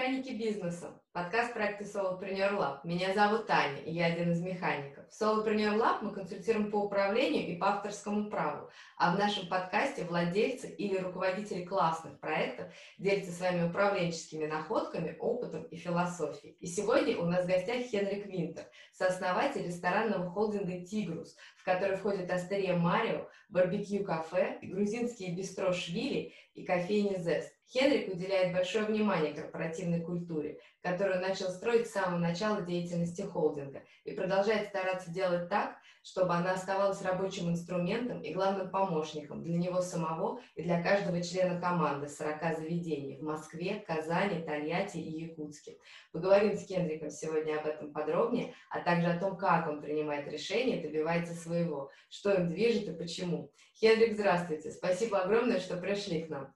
механики бизнеса. Подкаст проекта Solopreneur Lab. Меня зовут Таня, и я один из механиков. В Solopreneur Lab мы консультируем по управлению и по авторскому праву. А в нашем подкасте владельцы или руководители классных проектов делятся своими управленческими находками, опытом и философией. И сегодня у нас в гостях Хенрик Винтер, сооснователь ресторанного холдинга «Тигрус», в который входит Астерия Марио, барбекю-кафе, грузинские бистро «Швили» и кофейня «Зест». Хенрик уделяет большое внимание корпоративной культуре, которую начал строить с самого начала деятельности холдинга и продолжает стараться делать так, чтобы она оставалась рабочим инструментом и главным помощником для него самого и для каждого члена команды 40 заведений в Москве, Казани, Тольятти и Якутске. Поговорим с Хенриком сегодня об этом подробнее, а также о том, как он принимает решения и добивается своего, что им движет и почему. Хенрик, здравствуйте. Спасибо огромное, что пришли к нам.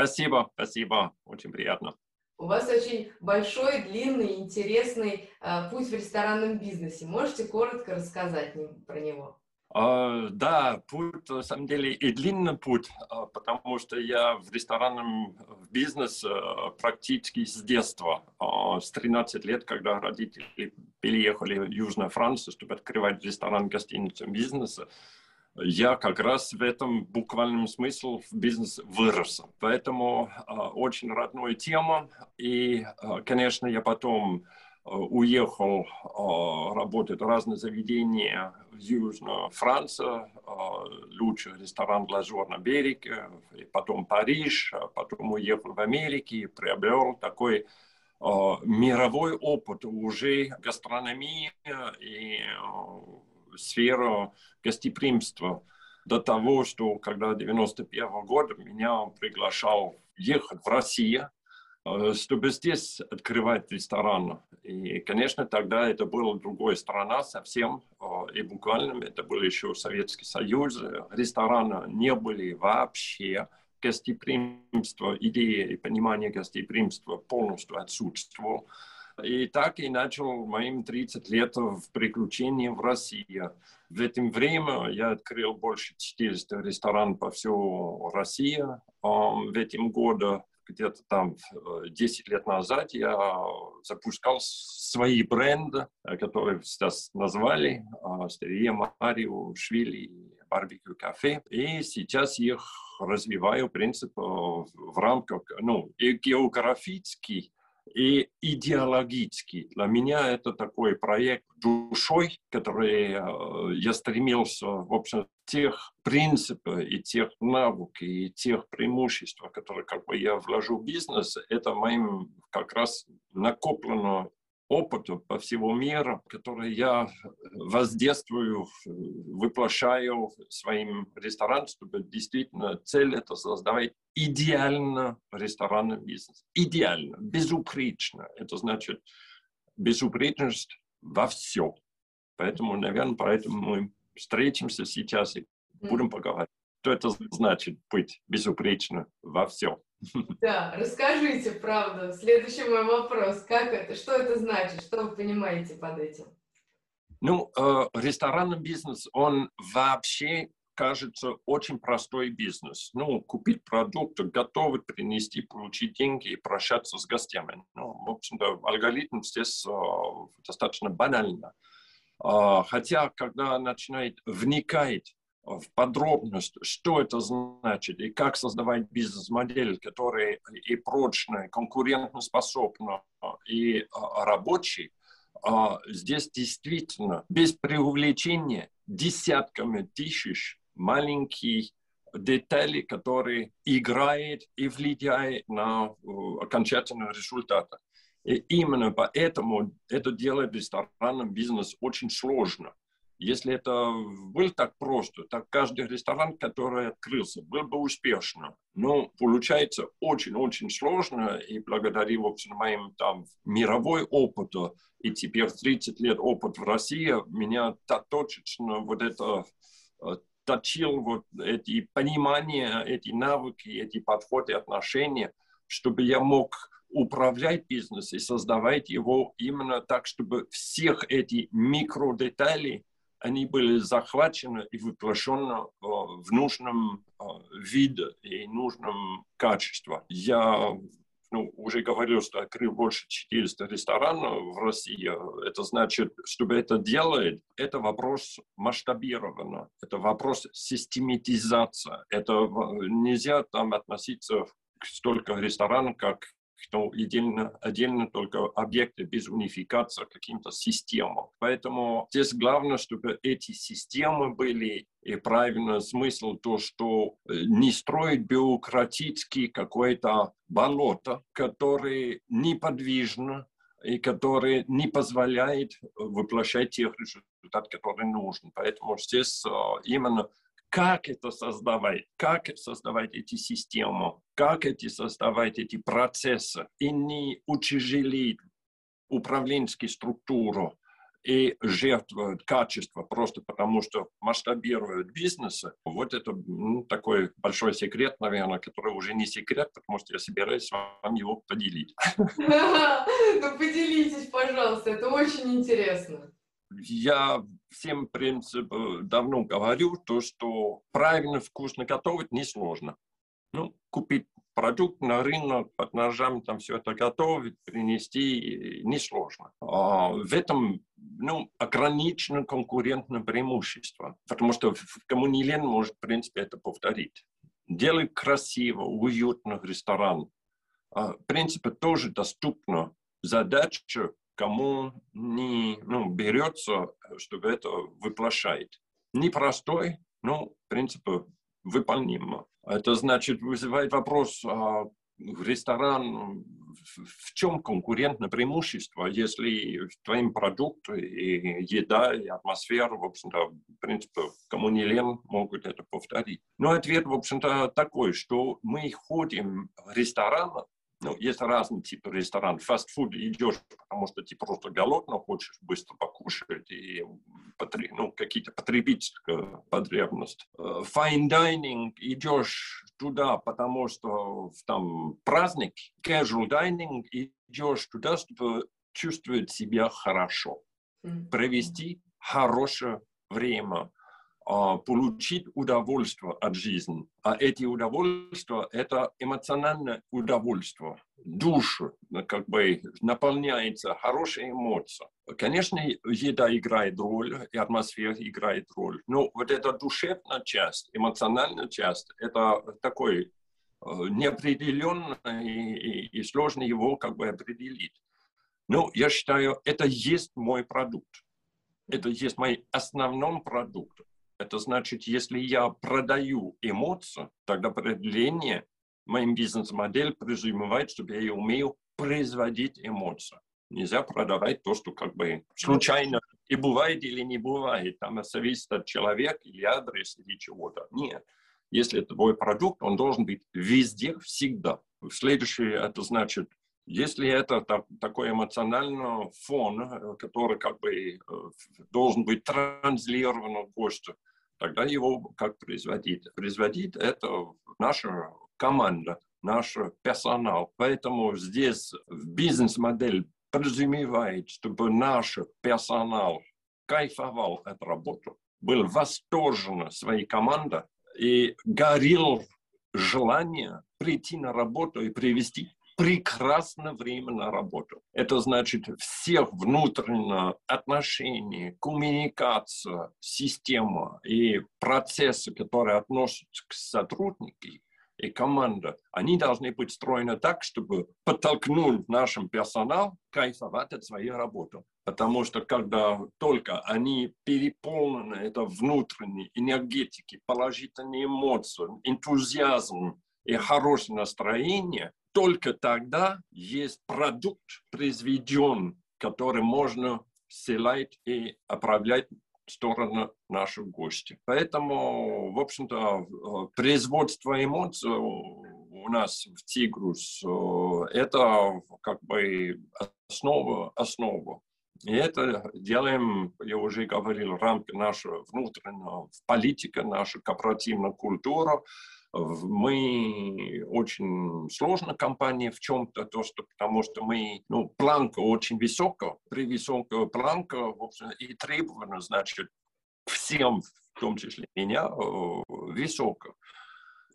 Спасибо, спасибо, очень приятно. У вас очень большой, длинный, интересный э, путь в ресторанном бизнесе. Можете коротко рассказать про него? Uh, да, путь, на самом деле, и длинный путь, uh, потому что я в ресторанном бизнесе uh, практически с детства. С 13 лет, когда родители переехали в Южную Францию, чтобы открывать ресторан гостиницу бизнеса, я как раз в этом буквальном смысле в бизнес вырос. Поэтому э, очень родная тема. И, э, конечно, я потом э, уехал э, работать в разные заведения в Южную Францию, э, лучший ресторан «Лазур» на береге, и потом Париж, а потом уехал в Америку и приобрел такой э, мировой опыт уже гастрономии и сферу гостеприимства до того, что когда 91 -го года меня приглашал ехать в Россию, э, чтобы здесь открывать ресторан. И, конечно, тогда это была другая страна совсем, э, и буквально это был еще Советский Союз, рестораны не были вообще, гостеприимство, идея и понимание гостеприимства полностью отсутствовало. И так и начал моим 30 лет в приключении в России. В это время я открыл больше 400 ресторанов по всей России. В этом году, где-то там 10 лет назад, я запускал свои бренды, которые сейчас назвали Стерия, Марио, Швили, барбекю кафе. И сейчас их развиваю, в принципе, в рамках, ну, и географически и идеологически. Для меня это такой проект душой, который э, я стремился, в общем, тех принципов и тех навыков и тех преимуществ, которые как бы я вложу в бизнес, это моим как раз накоплено опыту по всему миру, который я воздействую, воплощаю своим ресторанам, чтобы действительно цель это создавать идеально ресторанный бизнес. Идеально, безупречно. Это значит безупречность во всем. Поэтому, наверное, поэтому мы встретимся сейчас и будем поговорить. Что это значит быть безупречно во всем? Да, расскажите, правда. Следующий мой вопрос. Как это? Что это значит? Что вы понимаете под этим? Ну, э, ресторанный бизнес, он вообще кажется очень простой бизнес. Ну, купить продукт, готовый, принести, получить деньги и прощаться с гостями. Ну, в общем-то, алгоритм здесь э, достаточно банально. Э, хотя, когда начинает вникать в подробность, что это значит и как создавать бизнес-модель, которая и прочная, конкурентоспособна, и а, рабочий, а, здесь действительно без преувеличения десятками тысяч маленьких деталей, которые играют и влияют на окончательный результат. И именно поэтому это делает ресторанный бизнес очень сложно. Если это было так просто, так каждый ресторан, который открылся, был бы успешным. Но получается очень-очень сложно, и благодаря, в общем, моим там мировой опыту, и теперь 30 лет опыт в России, меня так точечно вот это э, точил вот эти понимания, эти навыки, эти подходы, отношения, чтобы я мог управлять бизнесом и создавать его именно так, чтобы всех эти микродетали они были захвачены и воплощены э, в нужном э, виде и нужном качестве. Я ну, уже говорил, что открыл больше 400 ресторанов в России. Это значит, чтобы это делать, это вопрос масштабировано, это вопрос систематизации. Это нельзя там относиться к столько ресторанов, как что отдельно, отдельно только объекты без унификации каким-то системам. Поэтому здесь главное, чтобы эти системы были и правильно смысл то, что э, не строить бюрократический какой-то болото, который неподвижно и который не позволяет воплощать тех результатов, которые нужны. Поэтому здесь э, именно как это создавать, как создавать эти системы, как эти создавать эти процессы и не утяжелить управленческую структуру и жертвуют качество просто потому, что масштабируют бизнесы. Вот это ну, такой большой секрет, наверное, который уже не секрет, потому что я собираюсь с вами его поделить. Ну, поделитесь, пожалуйста, это очень интересно я всем, в принципе, давно говорю, то, что правильно вкусно готовить несложно. Ну, купить продукт на рынок, под ножами там все это готовить, принести несложно. А в этом ну, ограничено конкурентное преимущество, потому что кому не лень может, в принципе, это повторить. Делать красиво, уютно ресторан. А, в принципе, тоже доступно. Задача кому не ну, берется, чтобы это воплощать. Непростой, но, в принципе, выполнимо. Это значит, вызывает вопрос, а ресторан, в чем конкурентное преимущество, если твоим продукт и еда, и атмосфера, в общем-то, в принципе, кому не лен, могут это повторить. Но ответ, в общем-то, такой, что мы ходим в ресторан ну, есть разные типы ресторанов. Фастфуд идешь, потому что ты просто голодно хочешь быстро покушать и ну, какие-то потребительские потребности. Э, fine dining идешь туда, потому что там праздник. Casual dining идешь туда, чтобы чувствовать себя хорошо. Провести хорошее время получить удовольствие от жизни. А эти удовольствия – это эмоциональное удовольствие. Душа как бы наполняется хорошей эмоцией. Конечно, еда играет роль, и атмосфера играет роль. Но вот эта душевная часть, эмоциональная часть – это такой э, неопределенно и, и, и сложно его как бы определить. Но я считаю, это есть мой продукт. Это есть мой основной продукт. Это значит, если я продаю эмоцию, тогда определение моим бизнес-модель подразумевает, чтобы я умею производить эмоции. Нельзя продавать то, что как бы случайно и бывает или не бывает. Там зависит от человека или адреса или чего-то. Нет. Если это твой продукт, он должен быть везде, всегда. Следующее, это значит, если это так, такой эмоциональный фон, э, который как бы э, должен быть транслирован гостю, тогда его как производить? Производить это наша команда, наш персонал. Поэтому здесь бизнес-модель подразумевает, чтобы наш персонал кайфовал от работы, был восторжен своей командой и горел желание прийти на работу и привести прекрасное время на работу. Это значит всех внутренних отношений, коммуникация, система и процессы, которые относятся к сотрудникам, и команда, они должны быть строены так, чтобы подтолкнуть нашим персонал кайфовать от своей работы. Потому что когда только они переполнены это внутренней энергетики, положительные эмоции, энтузиазм и хорошее настроение, только тогда есть продукт произведен, который можно селать и отправлять в сторону наших гостей. Поэтому, в общем-то, производство эмоций у нас в Тигрус – это как бы основа, основа. И это делаем, я уже говорил, в рамках нашего внутреннего политика, наша корпоративная культура – мы очень сложная компания в чем-то, то, что, потому что мы, ну, планка очень высокая, при планке, в общем, и требования, значит, всем, в том числе меня, высокая.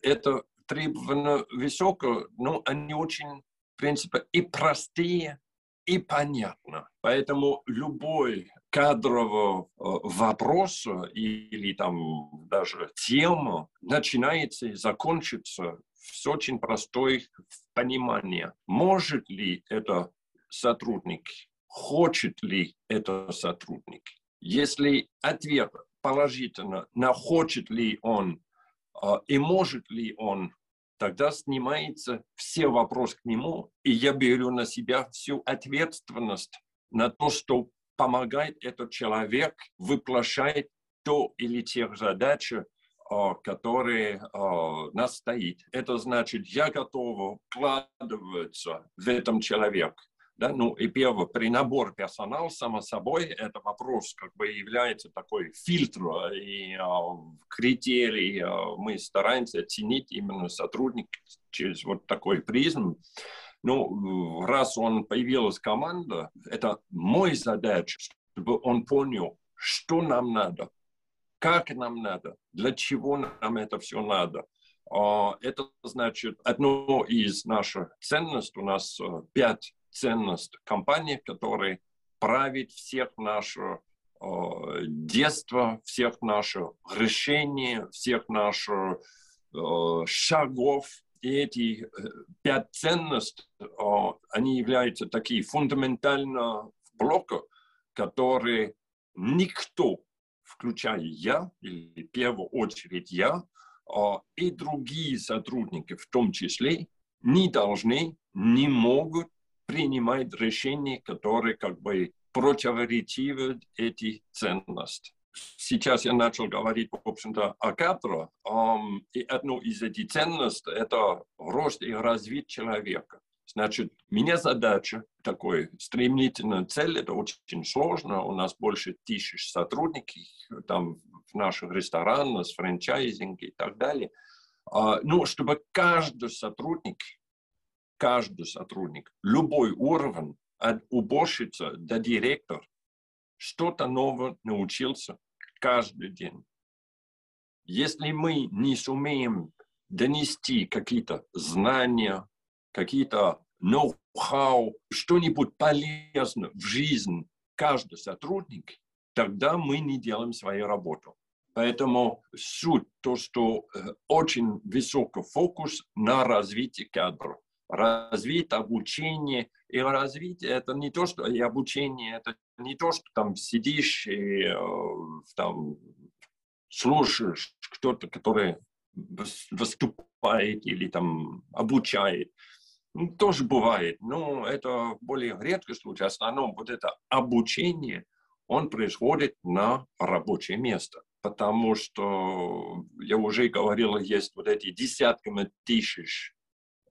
Это требования высокое, но они очень в принципе, и простые, и понятно. Поэтому любой кадрового э, вопроса или там даже тема начинается и закончится с очень простой понимания. Может ли это сотрудник, хочет ли это сотрудник? Если ответ положительно, на хочет ли он э, и может ли он тогда снимается все вопросы к нему, и я беру на себя всю ответственность на то, что помогает этот человек воплощать то или тех задачи, а, которые а, нас стоит. Это значит, я готов вкладываться в этом человек. Да, ну и первое, при наборе персонала, само собой, это вопрос как бы является такой фильтром и э, критерий. Э, мы стараемся оценить именно сотрудника через вот такой призм. Ну, раз он появилась команда, это мой задача, чтобы он понял, что нам надо, как нам надо, для чего нам это все надо. Это значит, одно из наших ценностей, у нас э, пять ценность компании, которая правит всех наше э, детство, всех наших решений, всех наших шагов. И эти э, пять ценностей, они являются такие фундаментально блока, которые никто, включая я, или в первую очередь я, и другие сотрудники в том числе, не должны, не могут принимает решения, которые как бы противоречивы эти ценности. Сейчас я начал говорить, в общем-то, о um, и одну из этих ценностей – это рост и развитие человека. Значит, меня задача такой стремительная цель, это очень сложно, у нас больше тысяч сотрудников, там в наших ресторанах, с франчайзинг и так далее. Uh, ну, чтобы каждый сотрудник каждый сотрудник, любой уровень, от уборщицы до директора, что-то новое научился каждый день. Если мы не сумеем донести какие-то знания, какие-то ноу-хау, что-нибудь полезное в жизнь каждый сотрудник, тогда мы не делаем свою работу. Поэтому суть то, что э, очень высокий фокус на развитии кадров развить обучение. И развитие это не то, что и обучение, это не то, что там сидишь и э, там слушаешь кто-то, который выступает или там обучает. Ну, тоже бывает, но это более редкий случай. В основном вот это обучение, он происходит на рабочее место. Потому что, я уже говорил, есть вот эти десятками тысяч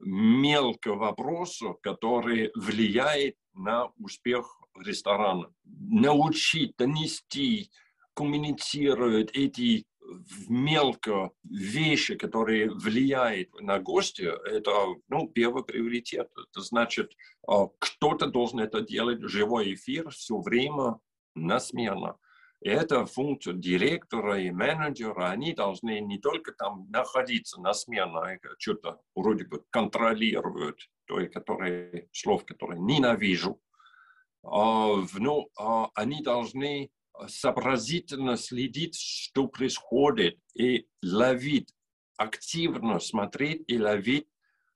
мелкого вопроса, который влияет на успех ресторана. Научить, донести, коммуницировать эти мелко вещи, которые влияют на гостя, это ну, первый приоритет. Это значит, а, кто-то должен это делать, живой эфир все время на смену. И это функция директора и менеджера. Они должны не только там находиться на смену, а что-то вроде бы контролируют, то, которые, слов, которые ненавижу, а, ну, а они должны сообразительно следить, что происходит, и ловить, активно смотреть и ловить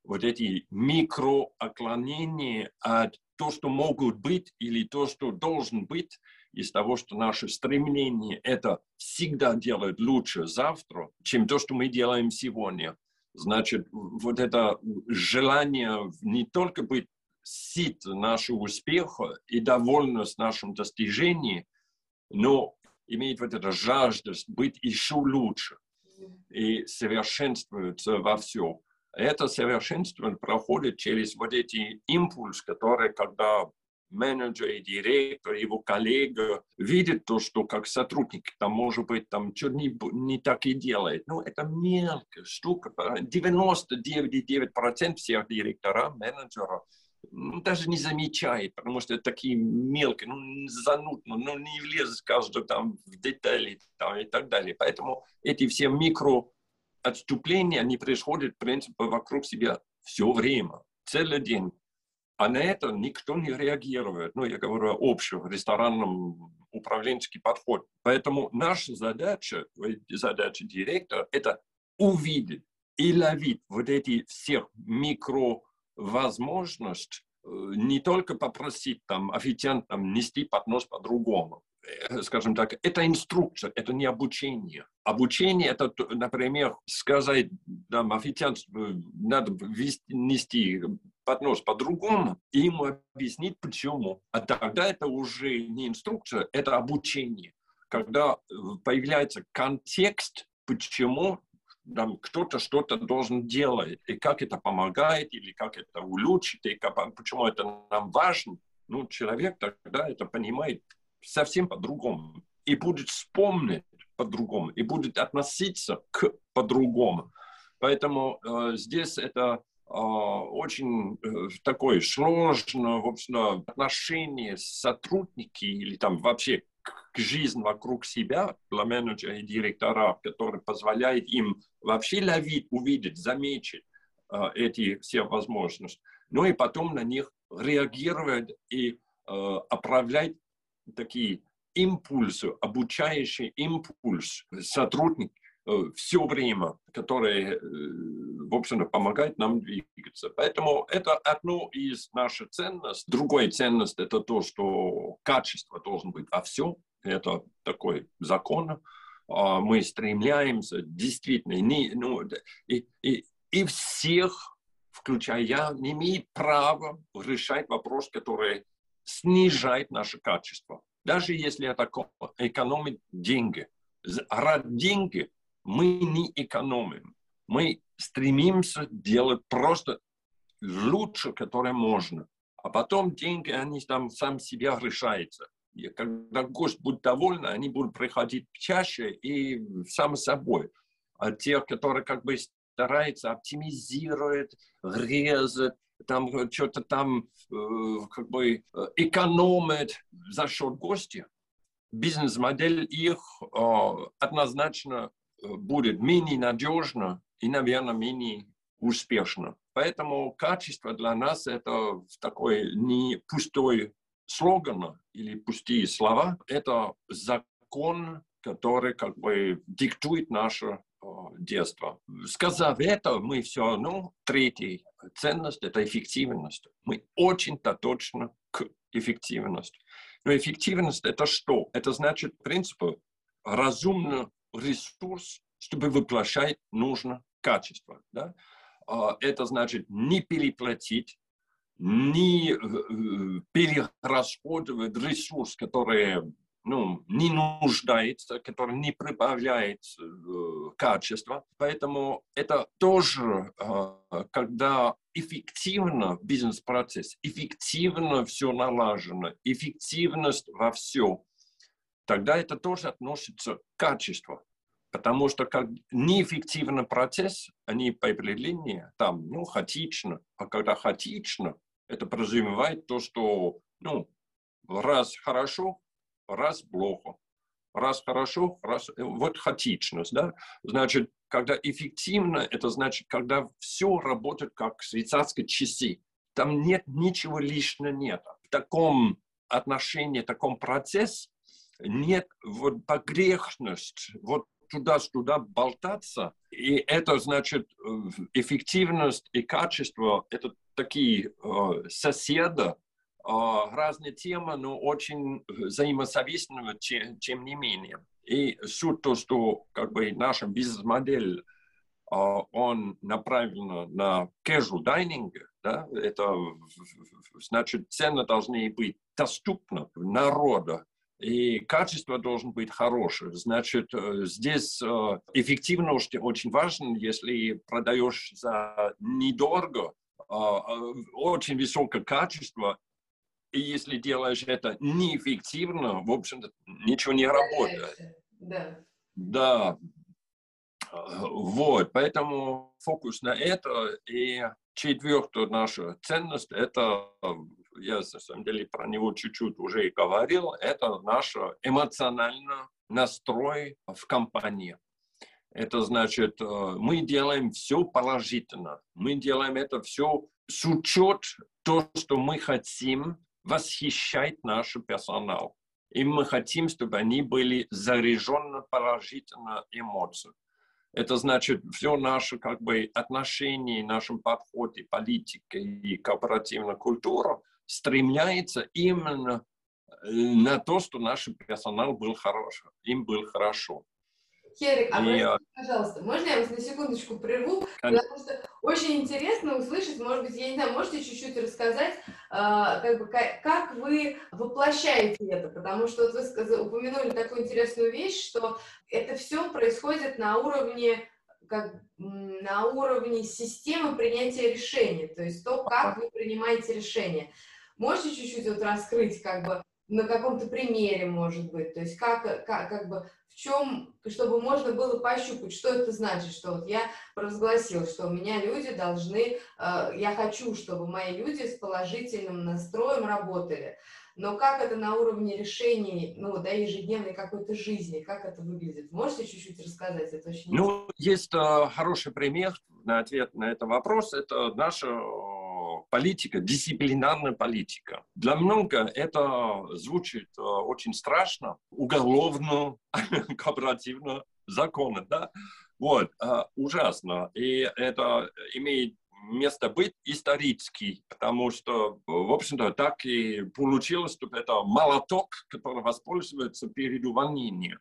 вот эти микроотклонения от то, что могут быть, или то, что должен быть, из того, что наше стремление это всегда делать лучше завтра, чем то, что мы делаем сегодня. Значит, вот это желание не только быть сит нашего успеха и довольны с нашим достижением, но иметь вот это жажда быть еще лучше и совершенствоваться во всем. Это совершенствование проходит через вот эти импульсы, которые, когда менеджер и директор, его коллега видит то, что как сотрудник, там, может быть, там что не, не так и делает. Ну, это мелкая штука. 99,9% всех директоров, менеджеров ну, даже не замечает, потому что это такие мелкие, ну, занудно, ну, не влезет каждый там в детали там, и так далее. Поэтому эти все микро отступления, они происходят, в принципе, вокруг себя все время, целый день А на это никто не реагирует. Ну, я говорю общий ресторанном управленческий подход. Поэтому наша задача, задача директора, это увидеть и ловить вот эти всех микровозможности, э, не только попросить там официантам нести поднос по-другому. Э, скажем так, это инструкция, это не обучение. Обучение – это, например, сказать там, официанту, надо нести поднос по-другому, и ему объяснить, почему. А тогда это уже не инструкция, это обучение. Когда э, появляется контекст, почему там кто-то что-то должен делать, и как это помогает, или как это улучшит, и как, почему это нам важно, ну, человек тогда это понимает совсем по-другому. И будет вспомнить по-другому, и будет относиться к по-другому. Поэтому э, здесь это очень э, такое сложное, в общем, отношение сотрудники или там вообще к жизни вокруг себя для менеджера и директора, который позволяет им вообще ловить, увидеть, заметить э, эти все возможности. Ну и потом на них реагировать и э, оправлять такие импульсы, обучающий импульс сотрудник э, все время, который, э, в общем, помогает нам двигаться. Поэтому это одно из наших ценностей. Другая ценность – это то, что качество должно быть во всем. Это такой закон. А мы стремляемся действительно, не, ну, и, и, и всех, включая я, не имеет права решать вопрос, который снижает наше качество. Даже если это экономит деньги. Ради деньги мы не экономим. Мы стремимся делать просто лучше, которое можно. А потом деньги, они там сам себя решаются. И когда гость будет доволен, они будут приходить чаще и сам собой. А те, которые как бы стараются оптимизировать, резать, там э, что-то там э, как бы э, экономить за счет гостя, бизнес-модель их однозначно будет менее надежна и, наверное, менее успешна. Поэтому качество для нас это такой не пустой слоган или пустые слова, это закон, который как бы диктует наше детства. Сказав это, мы все равно, третий ценность – это эффективность. Мы очень-то точно к эффективности. Но эффективность – это что? Это значит, в принципе, разумный ресурс, чтобы воплощать нужное качество. Да? А, это значит не переплатить, не э, перерасходовать ресурс, который ну, не нуждается, который не прибавляет э, качества. Поэтому это тоже, э, когда эффективно бизнес-процесс, эффективно все налажено, эффективность во всем, тогда это тоже относится к качеству. Потому что как неэффективный процесс, они определению там, ну, хаотично. А когда хаотично, это подразумевает то, что, ну, раз хорошо, раз плохо, раз хорошо, раз... Э, вот хаотичность, да? Значит, когда эффективно, это значит, когда все работает как швейцарские часы. Там нет ничего лишнего нет. В таком отношении, в таком процессе нет вот погрешность, вот туда-сюда болтаться. И это значит э, эффективность и качество, это такие э, соседа, а, разные темы, но очень взаимосовестные, тем, не менее. И суть то, что как бы наша бизнес-модель, он направлен на casual dining, да, это значит цены должны быть доступны народу, и качество должно быть хорошее. Значит, э, здесь э, эффективность очень важна, если продаешь за недорого, а, очень высокое качество, и если делаешь это неэффективно, в общем-то, ничего не работает. Да. Да. Вот, поэтому фокус на это. И четвертая наша ценность, это, я на самом деле про него чуть-чуть уже и говорил, это наш эмоциональный настрой в компании. Это значит, э, мы делаем все положительно. Мы делаем это все с учетом то, что мы хотим восхищать наш персонал. И мы хотим, чтобы они были заряжены положительно эмоциями. Это значит, все наше как бы, отношение, нашем подходе, политика и корпоративная культура стремляется именно э, на то, что наш персонал был хорош, им был хорошо. Херик, а и, простите, пожалуйста, можно я вас на секундочку прерву? Конечно. Потому что очень интересно услышать, может быть, я не знаю, можете чуть-чуть рассказать, э, как, бы, как, как вы воплощаете это? Потому что вот вы сказали, упомянули такую интересную вещь, что это все происходит на уровне как на уровне системы принятия решений, то есть то, как вы принимаете решения. Можете чуть-чуть вот раскрыть, как бы, на каком-то примере, может быть, то есть как, как, как бы чем, чтобы можно было пощупать, что это значит, что вот я провозгласил, что у меня люди должны, э, я хочу, чтобы мои люди с положительным настроем работали. Но как это на уровне решений, ну, да, ежедневной какой-то жизни, как это выглядит? Можете чуть-чуть рассказать? Это очень Ну, есть э, хороший пример на ответ на этот вопрос. Это наша политика, дисциплинарная политика. Для многих это звучит э, очень страшно, уголовно, кооперативно, законно, да? Вот, э, ужасно. И это имеет место быть исторический, потому что, в общем-то, так и получилось, что это молоток, который воспользуется перед увольнением.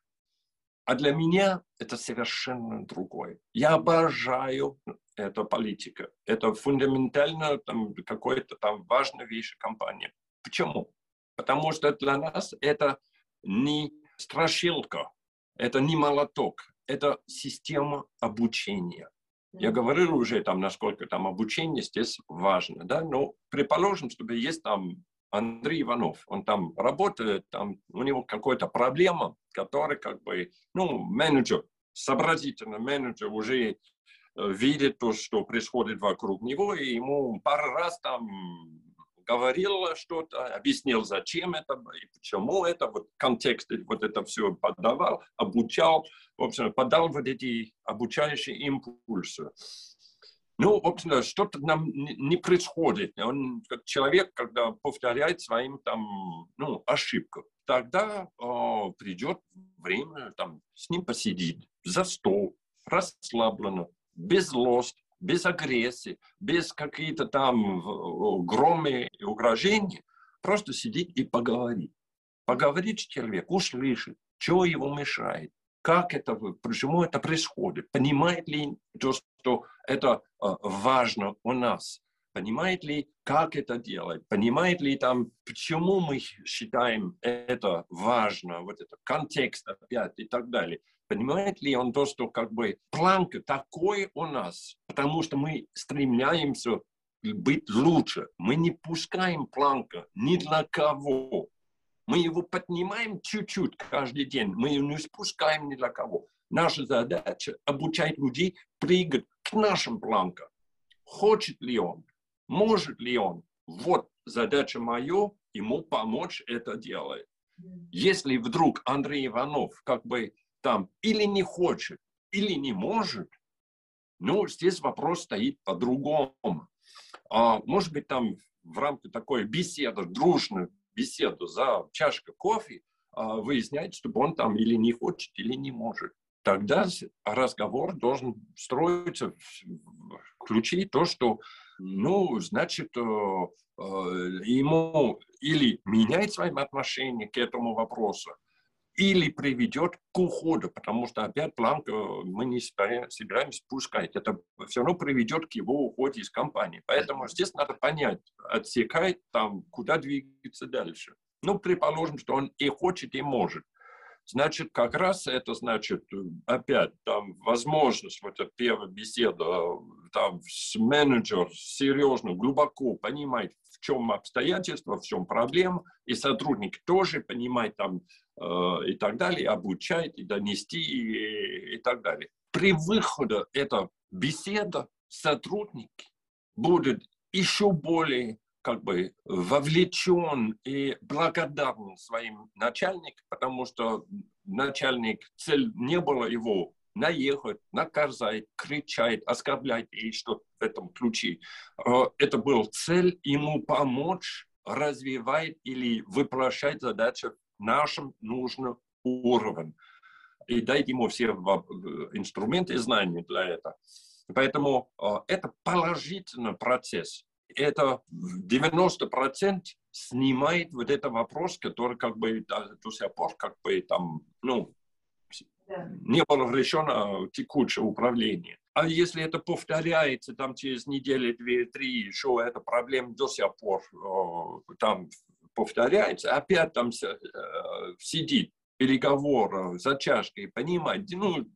А для меня это совершенно другое. Я обожаю это политика. Это фундаментально там, какой-то там важная вещь компании. Почему? Потому что для нас это не страшилка, это не молоток, это система обучения. Я говорил уже там, насколько там обучение здесь важно, да, но предположим, чтобы есть там Андрей Иванов, он там работает, там у него какая-то проблема, которая как бы, ну, менеджер, сообразительный менеджер уже видит то, что происходит вокруг него, и ему пару раз там говорил что-то, объяснил, зачем это и почему это, вот контекст вот это все подавал, обучал, в общем, подал вот эти обучающие импульсы. Ну, общем, что-то нам не происходит. Он, как человек, когда повторяет своим там, ну, ошибку, тогда э, придет время там с ним посидеть за стол, расслабленно, без злости, без агрессии, без каких-то там громы и угрожений, просто сидеть и поговорить. Поговорить с человеком, услышать, что его мешает, как это, почему это происходит, понимает ли то, что это э, важно у нас, понимает ли, как это делать, понимает ли там, почему мы считаем это важно, вот это контекст опять и так далее. Понимает ли он то, что как бы планка такой у нас, потому что мы стремляемся быть лучше. Мы не пускаем планка ни для кого. Мы его поднимаем чуть-чуть каждый день. Мы его не спускаем ни для кого. Наша задача обучать людей прыгать к нашим планкам. Хочет ли он? Может ли он? Вот задача моя, ему помочь это делать. Если вдруг Андрей Иванов как бы там или не хочет, или не может, ну, здесь вопрос стоит по-другому. А, может быть, там в рамках такой беседы, дружной беседы за чашкой кофе а, выяснять, чтобы он там или не хочет, или не может. Тогда разговор должен строиться в ключе то, что, ну, значит, э, э, ему или менять свои отношения к этому вопросу, или приведет к уходу, потому что опять планка мы не собираемся пускать. Это все равно приведет к его уходу из компании. Поэтому здесь надо понять, отсекать там, куда двигаться дальше. Ну, предположим, что он и хочет, и может. Значит, как раз это значит, опять, там, возможность, вот эта первая беседа, там, с менеджером серьезно, глубоко понимать, в чем обстоятельства, в чем проблема, и сотрудник тоже понимает, там, Э, и так далее, обучать, и донести, и, и так далее. При выходе эта беседа сотрудники будет еще более как бы вовлечен и благодарен своим начальникам, потому что начальник, цель не была его наехать, наказать, кричать, оскорблять и что в этом ключе. Э, это был цель ему помочь развивать или воплощать задачи нашим нужным уровнем и дать ему все инструменты и знания для этого. Поэтому э, это положительный процесс. Это 90% снимает вот этот вопрос, который как бы до сих пор как бы там, ну, да. не было решено текущее управление. А если это повторяется там через неделю, две, три, еще эта проблема до сих пор э, там повторяется, опять там э, сидит переговор за чашкой, понимать, ну,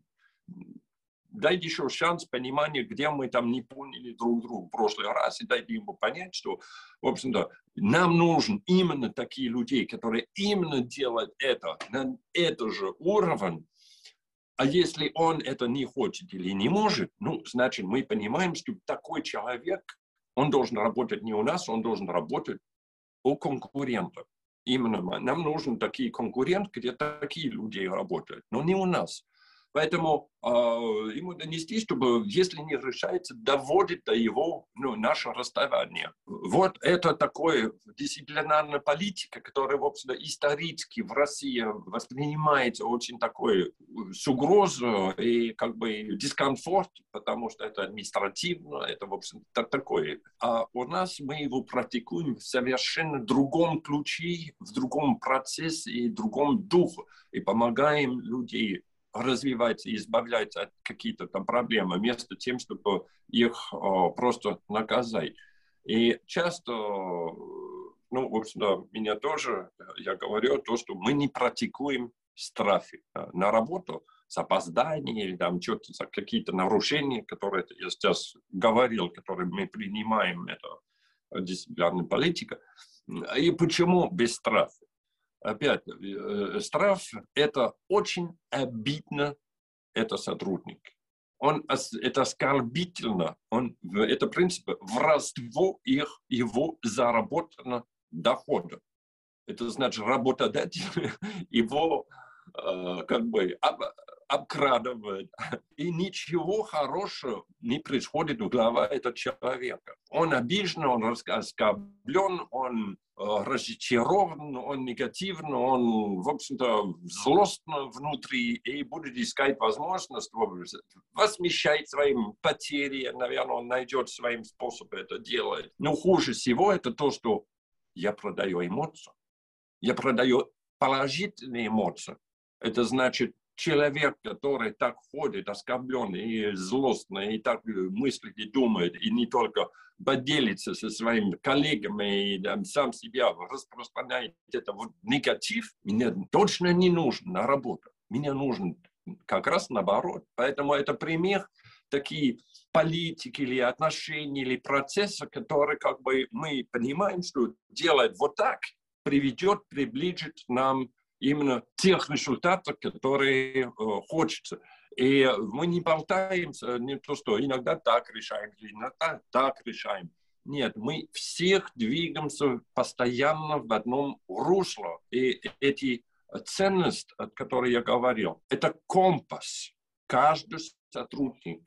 дайте еще шанс понимания, где мы там не поняли друг друга в прошлый раз, и дайте ему понять, что, в общем-то, нам нужен именно такие людей, которые именно делают это на этот же уровень, а если он это не хочет или не может, ну, значит, мы понимаем, что такой человек, он должен работать не у нас, он должен работать у конкурентов. Именно нам нужны такие конкуренты, где такие люди работают, но не у нас. Поэтому э, ему донести, чтобы, если не решается, доводит до его, ну, наше расставание. Вот это такое дисциплинарная политика, которая, в общем-то, исторически в России воспринимается очень такой с угрозой и как бы дискомфорт, потому что это административно, это, в общем-то, такое. А у нас мы его практикуем в совершенно другом ключе, в другом процессе и другом духе, и помогаем людей развивать и избавлять от каких-то там проблем, вместо тем, чтобы их просто наказать. И часто, ну, в общем-то, меня тоже, я говорю то, что мы не практикуем штрафы на работу с опозданием или там что-то какие-то нарушения, которые я сейчас говорил, которые мы принимаем, это дисциплинарная политика. И почему без штрафа? Опять, э, штраф – это очень обидно, это сотрудник. Он, это оскорбительно, он, это принцип воровство их, его заработанного дохода. Это значит, работодатель его э, как бы обкрадывает. И ничего хорошего не происходит у глава этого человека. Он обижен, он оскорблен, он э, разочарован, он негативно, он, в общем-то, злостно внутри и будет искать возможность возмещать своим потери. Наверное, он найдет своим способом это делать. Но хуже всего это то, что я продаю эмоцию. Я продаю положительные эмоции. Это значит, человек, который так ходит, оскорбленный и злостный, и так мыслит и думает, и не только поделится со своими коллегами и там, сам себя распространяет это вот негатив, мне точно не нужен на работу. Мне нужен как раз наоборот. Поэтому это пример такие политики или отношения или процесса, которые как бы мы понимаем, что делать вот так приведет, приблизит нам именно тех результатов, которые э, хочется. И мы не болтаемся, не то, что иногда так решаем, иногда так решаем. Нет, мы всех двигаемся постоянно в одном русле. И эти ценности, о которой я говорил, это компас. Каждый сотрудник,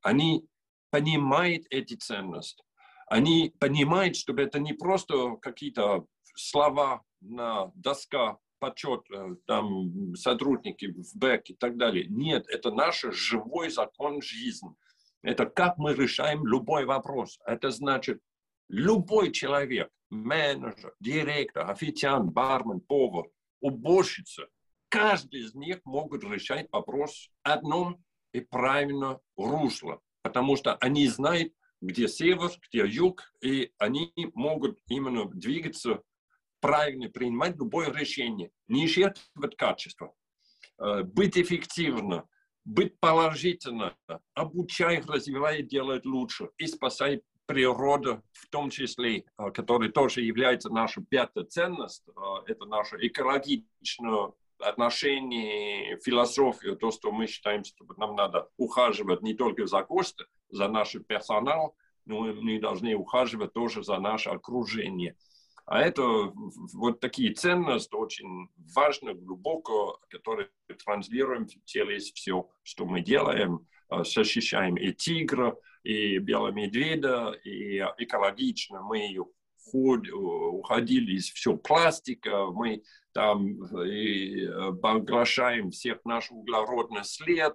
они понимают эти ценности. Они понимают, что это не просто какие-то слова на доска почет, э, там, сотрудники в БЭК и так далее. Нет, это наш живой закон жизни. Это как мы решаем любой вопрос. Это значит, любой человек, менеджер, директор, официант, бармен, повар, уборщица, каждый из них могут решать вопрос одном и правильно русло, потому что они знают, где север, где юг, и они могут именно двигаться правильно принимать любое решение, не жертвовать качество, э, быть эффективно, быть положительно, обучай, развивай, делать лучше и спасай природу, в том числе, э, которая тоже является нашей пятой ценностью, э, это наше экологичное отношение, философию, то, что мы считаем, что нам надо ухаживать не только за гости, за наш персонал, но мы должны ухаживать тоже за наше окружение – А это вот такие ценности очень важно, глубоко, которые транслируем через все, что мы делаем, защищаем и тигра, и белого медведя, и экологично мы уходили из всего пластика, мы там и поглощаем всех наш углеродный след.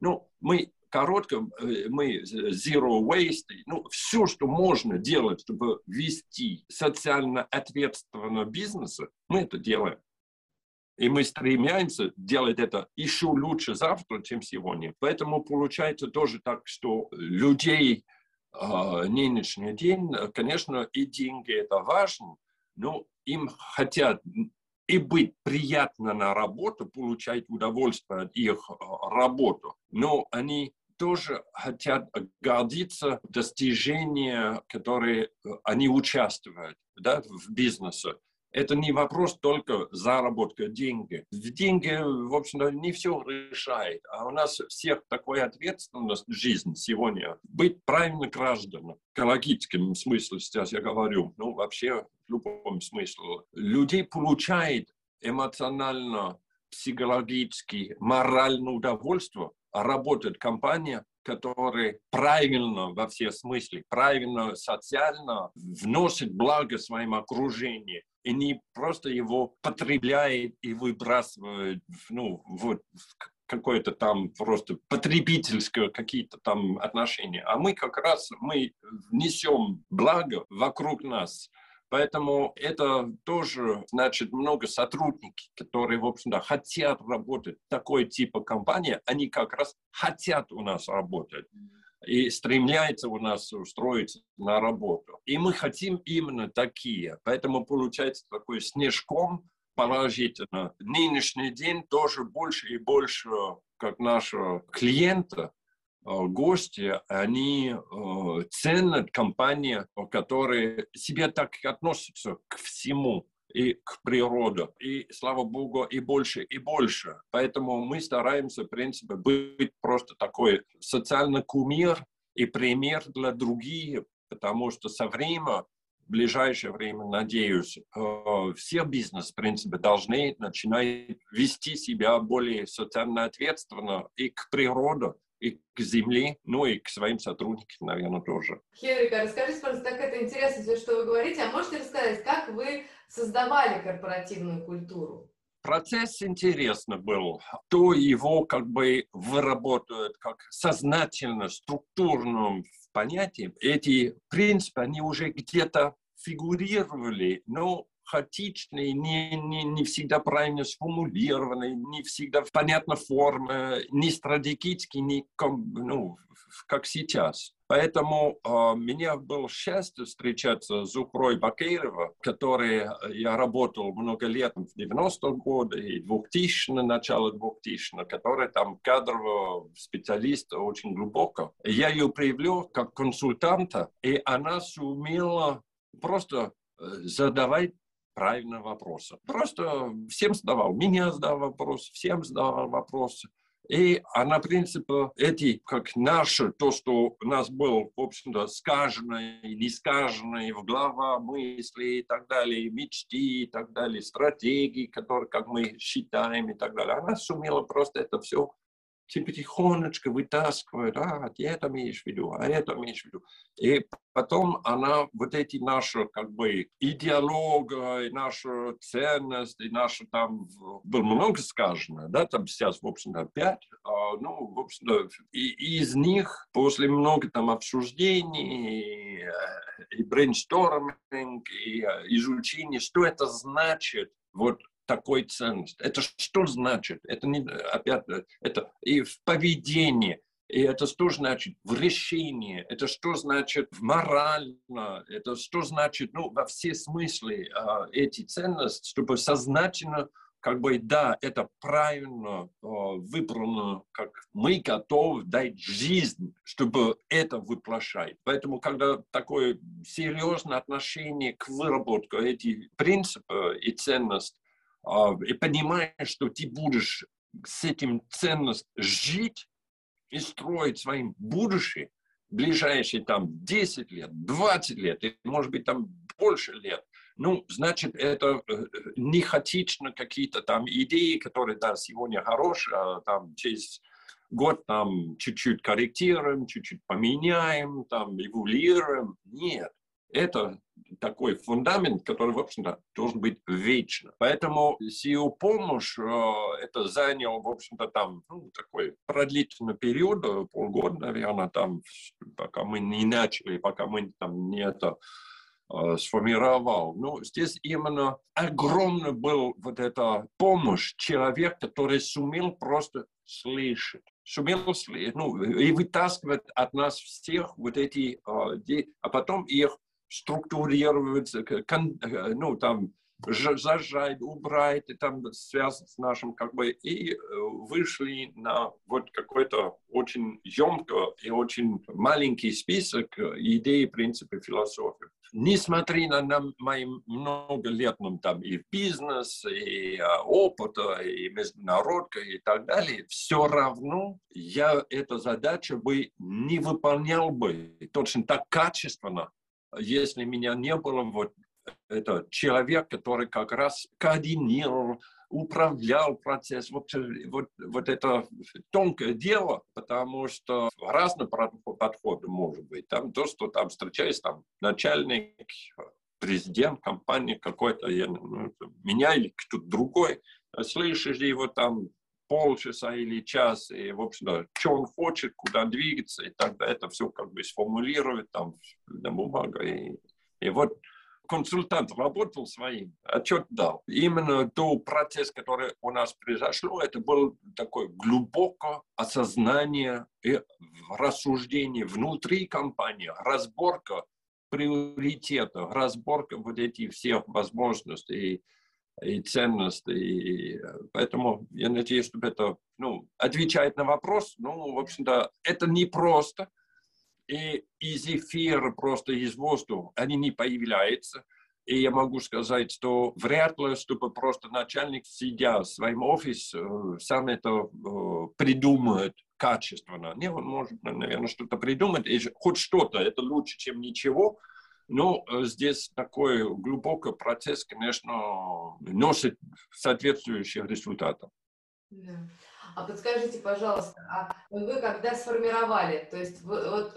Ну, мы коротко, э, мы zero waste, ну, все, что можно делать, чтобы вести социально ответственного бизнеса, мы это делаем. И мы стремимся делать это еще лучше завтра, чем сегодня. Поэтому получается тоже так, что людей э, нынешний день, конечно, и деньги это важно, но им хотят и быть приятно на работу, получать удовольствие от их работы. Но они тоже хотят гордиться достижения, которые они участвуют да, в бизнесе. Это не вопрос только заработка деньги. Деньги, в общем-то, не все решает. А у нас всех такой ответственность жизни сегодня. Быть правильно гражданам. В экологическом смысле сейчас я говорю. Ну, вообще, в любом смысле. Людей получает эмоционально, психологически, моральное удовольствие работает компания, которая правильно во все смысле, правильно социально вносит благо своим окружению и не просто его потребляет и выбрасывает ну, вот, какое-то там просто потребительское какие-то там отношения. А мы как раз мы несем благо вокруг нас. Поэтому это тоже, значит, много сотрудников, которые, в общем-то, хотят работать такой типа компании, они как раз хотят у нас работать и стремляются у нас устроиться на работу. И мы хотим именно такие. Поэтому получается такой снежком положительно. Нынешний день тоже больше и больше, как наши клиенты, гости, они э, ценят компании, которые себе так относятся к всему и к природе. И, слава богу, и больше, и больше. Поэтому мы стараемся, в принципе, быть просто такой социальный кумир и пример для других, потому что со временем в ближайшее время, надеюсь, э, все бизнес, в принципе, должны начинать вести себя более социально ответственно и к природе, и к земле, ну и к своим сотрудникам, наверное, тоже. Хенрика, расскажите, пожалуйста, так это интересно, все, что вы говорите, а можете рассказать, как вы создавали корпоративную культуру? Процесс интересный был. То его как бы выработают как сознательно, структурном понятии. Эти принципы, они уже где-то фигурировали, но хаотичный, не, не, не всегда правильно сформулированный, не всегда в понятной форме, не стратегически, не ну, как сейчас. Поэтому э, меня было счастье встречаться с Зухрой Бакеирова, которой э, я работал много лет в 90-е годы и 2000 начало 2000 которая там кадрового специалиста очень глубоко. Я ее привел как консультанта, и она сумела просто э, задавать правильного вопроса. Просто всем задавал. Меня задавал вопрос, всем задавал вопросы. И она, принципе, эти, как наши, то, что у нас было, в общем-то, сказано и не сказано, в глава мысли и так далее, мечты и так далее, стратегии, которые, как мы считаем и так далее. Она сумела просто это все тихонечко вытаскивает, а, ты это имеешь в виду, а это имеешь в виду. И потом она вот эти наши, как бы, идеология, и наши ценности, и наши там, было много сказано, да, там сейчас, в общем-то, пять, а, ну, в общем-то, и, из них после много там обсуждений, и, и brainstorming, и изучения, что это значит, вот такой ценность. Это что значит? Это не, опять, это и в поведении, и это что значит в решении, это что значит в морально, это что значит, ну, во все смыслы э, эти ценности, чтобы сознательно как бы, да, это правильно э, выбрано, как мы готовы дать жизнь, чтобы это воплощать. Поэтому, когда такое серьезное отношение к выработке этих принципов и ценностей, и понимаешь, что ты будешь с этим ценностью жить и строить своим будущее, ближайшие там 10 лет, 20 лет, и может быть там больше лет, ну, значит, это э, не хаотично какие-то там идеи, которые, да, сегодня хорошие, а там через год там чуть-чуть корректируем, чуть-чуть поменяем, там эволюируем. Нет, это такой фундамент, который, в общем-то, должен быть вечно. Поэтому SEO помощь, э, это заняло, в общем-то, там ну, такой продлительный период, э, полгода, наверное, там, пока мы не начали, пока мы там не это э, сформировал. Ну, здесь именно огромный был вот эта помощь человек, который сумел просто слышать сумел ну, и вытаскивать от нас всех вот эти, а потом их структурировать, ну, там, зажать, убрать, и там связать с нашим, как бы, и э, вышли на вот какой-то очень емко и очень маленький список идей, принципов, философии. Несмотря на, на моим многолетным там и бизнес, и опыта, и международка, и так далее, все равно я эту задачу бы не выполнял бы точно так качественно, если меня не было, вот это человек, который как раз координировал, управлял процесс. Вот, вот, вот это тонкое дело, потому что разные подходы может быть. Там то, что там встречаясь, там начальник, президент компании какой-то, ну, меня или кто-то другой, слышишь его там полчаса или час, и, в общем-то, что он хочет, куда двигаться, и тогда это все как бы сформулировать там на бумаге. И, и вот консультант работал своим, отчет дал. Именно тот процесс, который у нас произошло, это было такое глубокое осознание и рассуждение внутри компании, разборка приоритетов, разборка вот этих всех возможностей ценности. И поэтому я надеюсь, что это ну, отвечает на вопрос. Ну, в общем-то, это не просто. И из эфира, просто из воздуха, они не появляются. И я могу сказать, что вряд ли, чтобы просто начальник, сидя в своем офисе, э, сам это э, придумает качественно. Не, он может, наверное, что-то придумать, и хоть что-то, это лучше, чем ничего – ну, э, здесь такой глубокий процесс, конечно, носит соответствующие результаты. Да. А подскажите, пожалуйста, а вы когда сформировали, то есть вы, вот,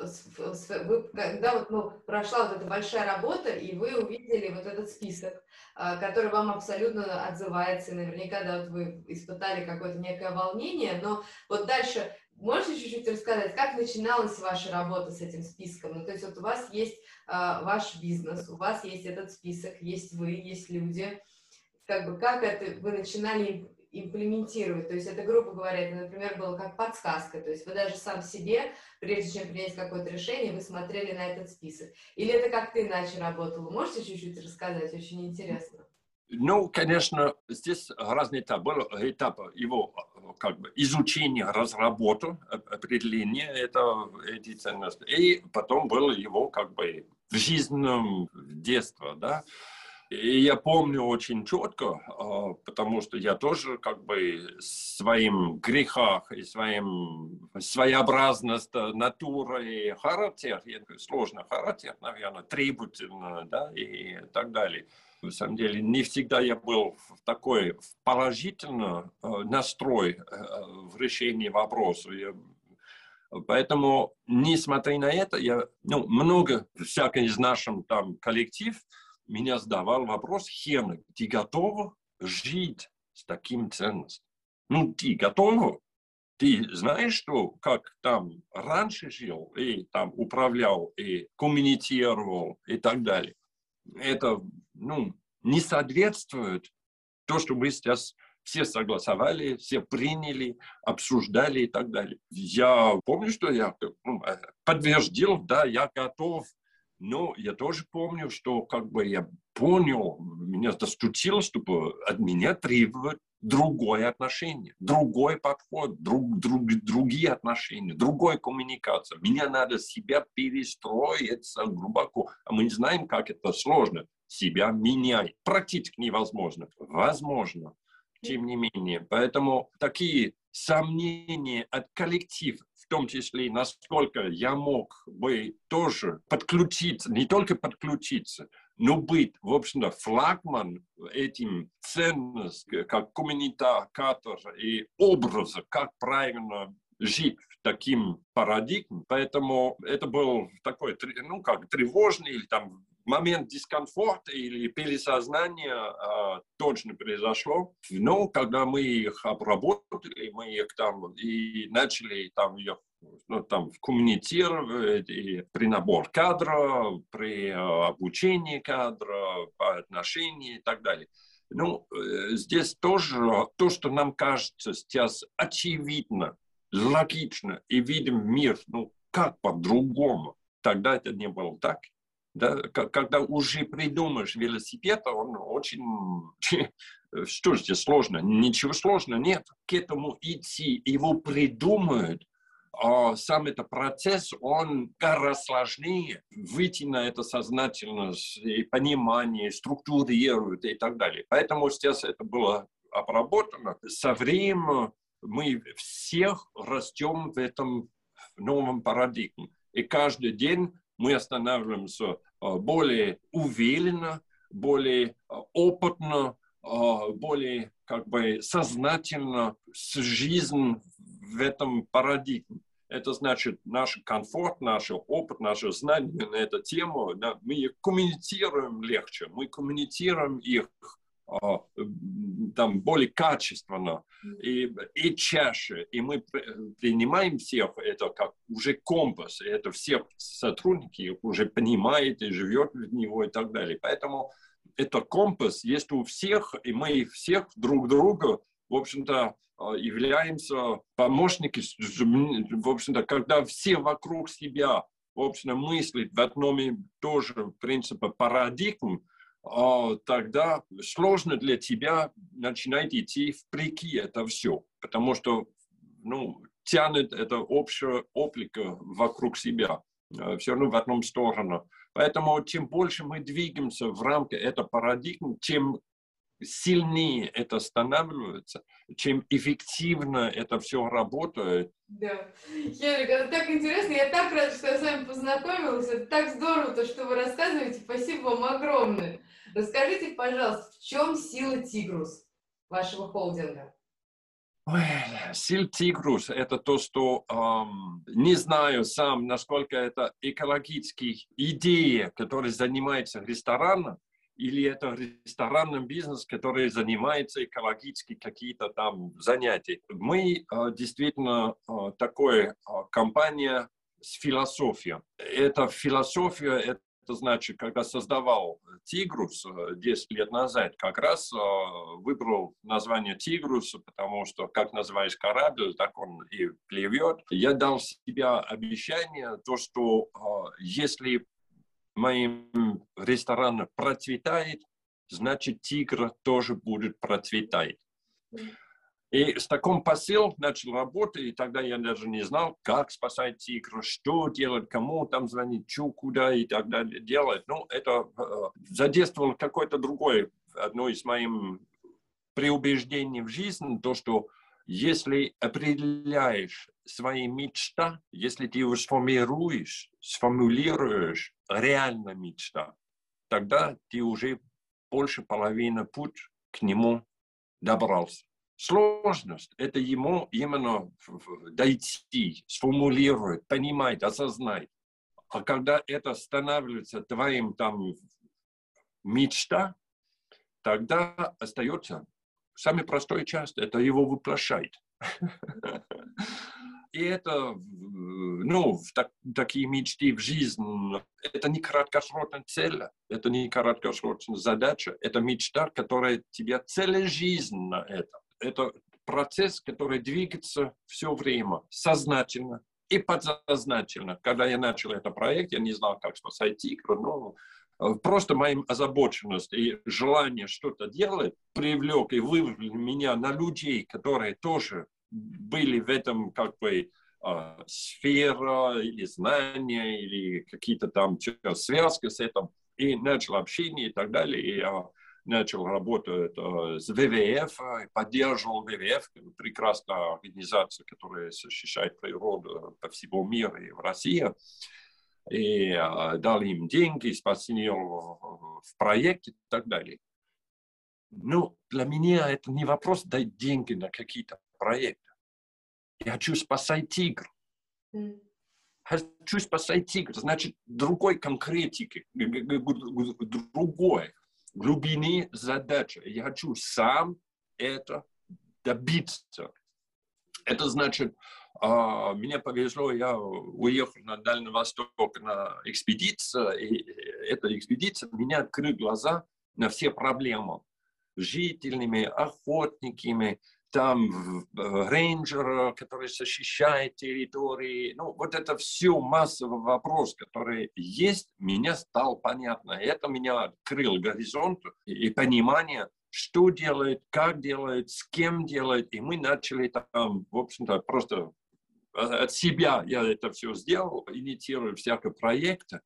вы, когда вот, ну, прошла вот эта большая работа, и вы увидели вот этот список, а, который вам абсолютно отзывается, наверняка, да, вот вы испытали какое-то некое волнение, но вот дальше можете чуть-чуть рассказать, как начиналась ваша работа с этим списком? Ну, то есть вот у вас есть а, ваш бизнес, у вас есть этот список, есть вы, есть люди. Как бы как это вы начинали имплементировать? То есть это, грубо говоря, это, например, было как подсказка. То есть вы даже сам себе, прежде чем принять какое-то решение, вы смотрели на этот список. Или это как ты иначе работал? Можете чуть-чуть рассказать? Очень интересно. Ну, конечно, здесь разные этапы. Был этап его как бы изучения, разработки, определения это, эти ценности. И потом было его как бы в жизненном детстве, да. И я помню очень четко, а, потому что я тоже как бы своим грехах и своим своеобразность натуры и характер, сложный характер, наверное, требовательно, да, и так далее. На самом деле, не всегда я был в такой положительный э, настрой э, в решении вопроса. Я Поэтому, несмотря на это, я, ну, много, всякий из нашим там коллектив меня задавал вопрос, Хена, ты готова жить с таким ценностью? Ну, ты готова? Ты знаешь, что как там раньше жил, и там управлял, и коммуницировал, и так далее? Это, ну, не соответствует то, что мы сейчас все согласовали, все приняли, обсуждали и так далее. Я помню, что я ну, подтвердил, да, я готов, но я тоже помню, что как бы я понял, меня достучило, чтобы от меня требовать другое отношение, другой подход, друг, друг, другие отношения, другой коммуникация. Меня надо себя перестроиться глубоко. А мы не знаем, как это сложно. Себя менять. Практически невозможно. Возможно тем не менее. Поэтому такие сомнения от коллектив в том числе, насколько я мог бы тоже подключиться, не только подключиться, но быть, в общем-то, флагман этим ценностям, как коммуникатор и образа, как правильно жить в таким парадигме. Поэтому это был такой, ну, как тревожный или там момент дискомфорта или пересознания а, точно произошло. Но когда мы их обработали, мы их там и начали там их ну, там, коммуницировать и при набор кадра, при а, обучении кадра, по отношению и так далее. Ну, э, здесь тоже то, что нам кажется сейчас очевидно, логично и видим мир, ну, как по-другому. Тогда это не было так. Да, когда уже придумаешь велосипед, он очень... Что здесь сложно? Ничего сложного нет. К этому идти, его придумают, а сам этот процесс, он гораздо сложнее. Выйти на это сознательность и понимание, структурировать и так далее. Поэтому сейчас это было обработано. Со временем мы всех растем в этом новом парадигме. И каждый день мы останавливаемся а, более уверенно, более а, опытно, а, более как бы сознательно с жизнью в этом парадигме. Это значит наш комфорт, наш опыт, наше знание на эту тему, да, мы коммуницируем легче, мы коммуницируем их там более качественно и, и чаще. И мы принимаем всех это как уже компас. И это все сотрудники уже понимают и живет в него и так далее. Поэтому это компас есть у всех, и мы всех друг друга, в общем-то, а, являемся помощниками, в общем-то, когда все вокруг себя, в общем-то, мыслят в одном и том же принципе парадигм, а, тогда сложно для тебя начинать идти вопреки это все, потому что ну, тянет это общее облико вокруг себя, э, все равно в одном сторону. Поэтому чем больше мы двигаемся в рамках этой парадигмы, тем сильнее это становится, чем эффективно это все работает. Да. Ярик, это так интересно, я так рада, что я с вами познакомилась, это так здорово, то, что вы рассказываете, спасибо вам огромное. Расскажите, пожалуйста, в чем сила Тигрус вашего холдинга? Ой, сил Тигрус – это то, что эм, не знаю сам, насколько это экологические идеи, которые занимаются рестораном, или это ресторанный бизнес, который занимается экологически какие-то там занятия. Мы э, действительно э, такая компания с философией. Эта философия, это значит, когда создавал Тигрус 10 лет назад, как раз выбрал название Тигрус, потому что как называешь корабль, так он и плывет. Я дал себе обещание, то, что если моим рестораном процветает, значит тигр тоже будет процветать. И с таким посыл начал работать, и тогда я даже не знал, как спасать тигра, что делать, кому там звонить, что, куда и так далее делать. Ну, это э, задействовало какое-то другое, одно из моих преубеждений в жизни, то, что если определяешь свои мечты, если ты его сформируешь, сформулируешь, реально мечта, тогда ты уже больше половины путь к нему добрался. Сложность – это ему именно дойти, сформулировать, понимать, осознать. А когда это становится твоим там мечта, тогда остается самый простой часть – это его воплощать. И это, ну, так, такие мечты в жизни, это не краткосрочная цель, это не краткосрочная задача, это мечта, которая тебя целая жизнь на это. Это процесс, который двигается все время, сознательно и подсознательно. Когда я начал этот проект, я не знал, как спасать тигра, но просто моим озабоченность и желание что-то делать привлек и вывел меня на людей, которые тоже были в этом как бы э, сфера или знания или какие-то там связки с этим и начал общение и так далее. И, э, начал работать с ВВФ, поддерживал ВВФ, прекрасная организация, которая защищает природу по всему миру и в России. И дал им деньги, спасил в проекте и так далее. Ну, для меня это не вопрос дать деньги на какие-то проекты. Я хочу спасать тигр. Mm. Хочу спасать тигр. Значит, другой конкретики, другой глубины задачи. Я хочу сам это добиться. Это значит, а, мне повезло, я уехал на Дальний Восток на экспедицию, и эта экспедиция меня открыла глаза на все проблемы жителями, охотниками, там э, рейнджер, который защищает территории. Ну, вот это все массовый вопрос, который есть, меня стал понятно. Это меня открыл горизонт и понимание, что делает, как делает, с кем делает. И мы начали там, в общем-то, просто от себя я это все сделал, инициирую всякие проекты.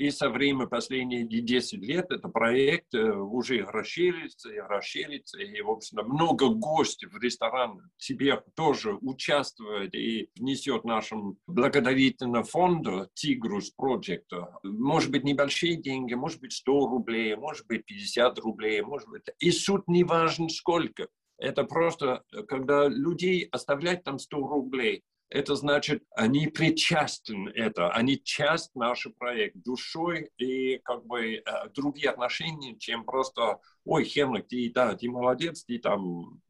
И со временем последние 10 лет этот проект э, уже расширится и расширится. И, в общем много гостей в ресторан себе тоже участвует и внесет нашим благотворительному фонду Тигрус Project. Может быть, небольшие деньги, может быть, 100 рублей, может быть, 50 рублей, может быть. И суд не важен сколько. Это просто, когда людей оставлять там 100 рублей, это значит, они причастны это, они часть нашего проекта душой и как бы э, другие отношения, чем просто, ой, Хенрик, ты, да, ты молодец, ты там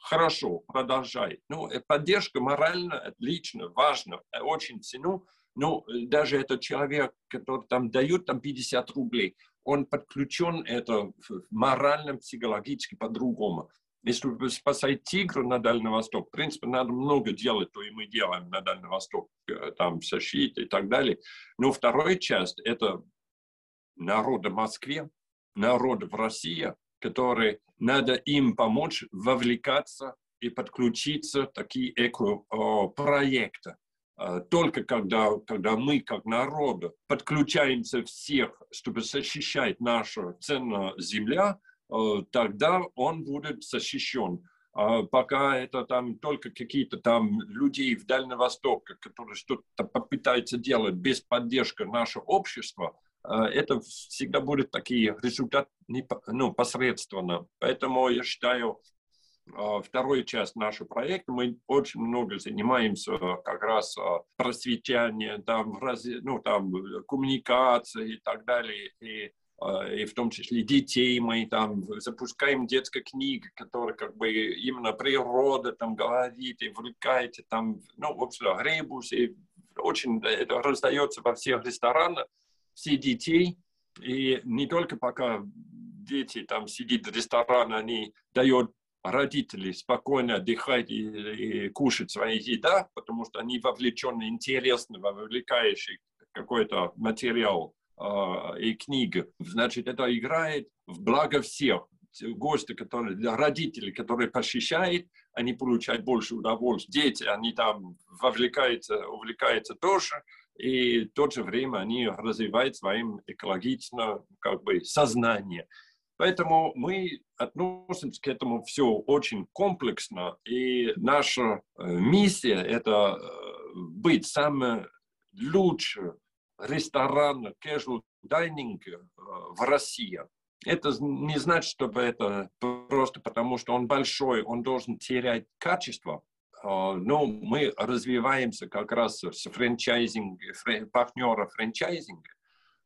хорошо, продолжай. Ну, э, поддержка морально отлично, важно, э, очень цену, но даже этот человек, который там дает там 50 рублей, он подключен это морально, психологически по-другому. Если спасать тигра на Дальний Восток, в принципе, надо много делать, то и мы делаем на Дальний Восток, э, там защита и так далее. Но вторая часть – это народы в Москве, народы в России, которые надо им помочь вовлекаться и подключиться в такие эко-проекты. Э, только когда, когда мы, как народ, подключаемся всех, чтобы защищать нашу ценную землю, Э, тогда он будет защищен. А пока это там только какие-то там людей в Дальнем Востоке, которые что-то попытаются делать без поддержки нашего общества, э, это всегда будет такие результат ну, посредственно. Поэтому я считаю, э, вторую часть нашего проекта мы очень много занимаемся как раз просветлением, там, ну, там, коммуникацией и так далее. И Э, и в том числе детей мы там запускаем детская книга, которая как бы именно природа там говорит и увлекаете там, ну, в общем, ребус, и очень это раздается во всех ресторанах, все детей, и не только пока дети там сидят в ресторане, они дают родители спокойно отдыхать и, и кушать свои еда, потому что они вовлечены, интересны, вовлекающий какой-то материал и книга. Значит, это играет в благо всех. Гости, которые, родители, которые посещают, они получают больше удовольствия. Дети, они там вовлекаются, увлекаются тоже, и в то же время они развивают своим экологичное как бы, сознание. Поэтому мы относимся к этому все очень комплексно, и наша э, миссия – это э, быть самым лучшим ресторан casual dining э, в России. Это не значит, чтобы это просто потому, что он большой, он должен терять качество. А, но мы развиваемся как раз с франчайзинг, партнера франчайзинга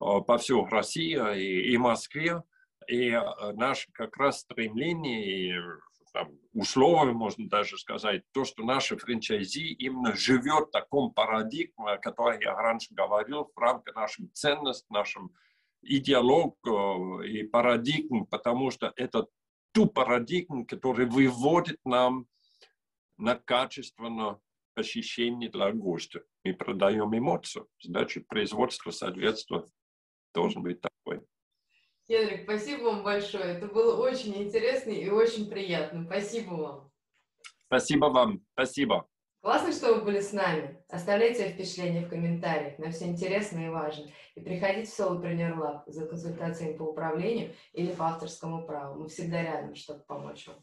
а, по всей России и, и Москве. И а, наше как раз стремление там, условия, можно даже сказать, то, что наши франчайзи именно живет в таком парадигме, о которой я раньше говорил, в рамках наших ценностей, нашим идеолог и парадигм, потому что это ту парадигму, которая выводит нам на качественное посещение для гостя. Мы продаем эмоцию, значит, производство, соответственно, должен быть такой. Генрик, спасибо вам большое. Это было очень интересно и очень приятно. Спасибо вам. Спасибо вам. Спасибо. Классно, что вы были с нами. Оставляйте свои впечатления в комментариях. Нам все интересно и важно. И приходите в Solopreneur Lab за консультациями по управлению или по авторскому праву. Мы всегда рядом, чтобы помочь вам.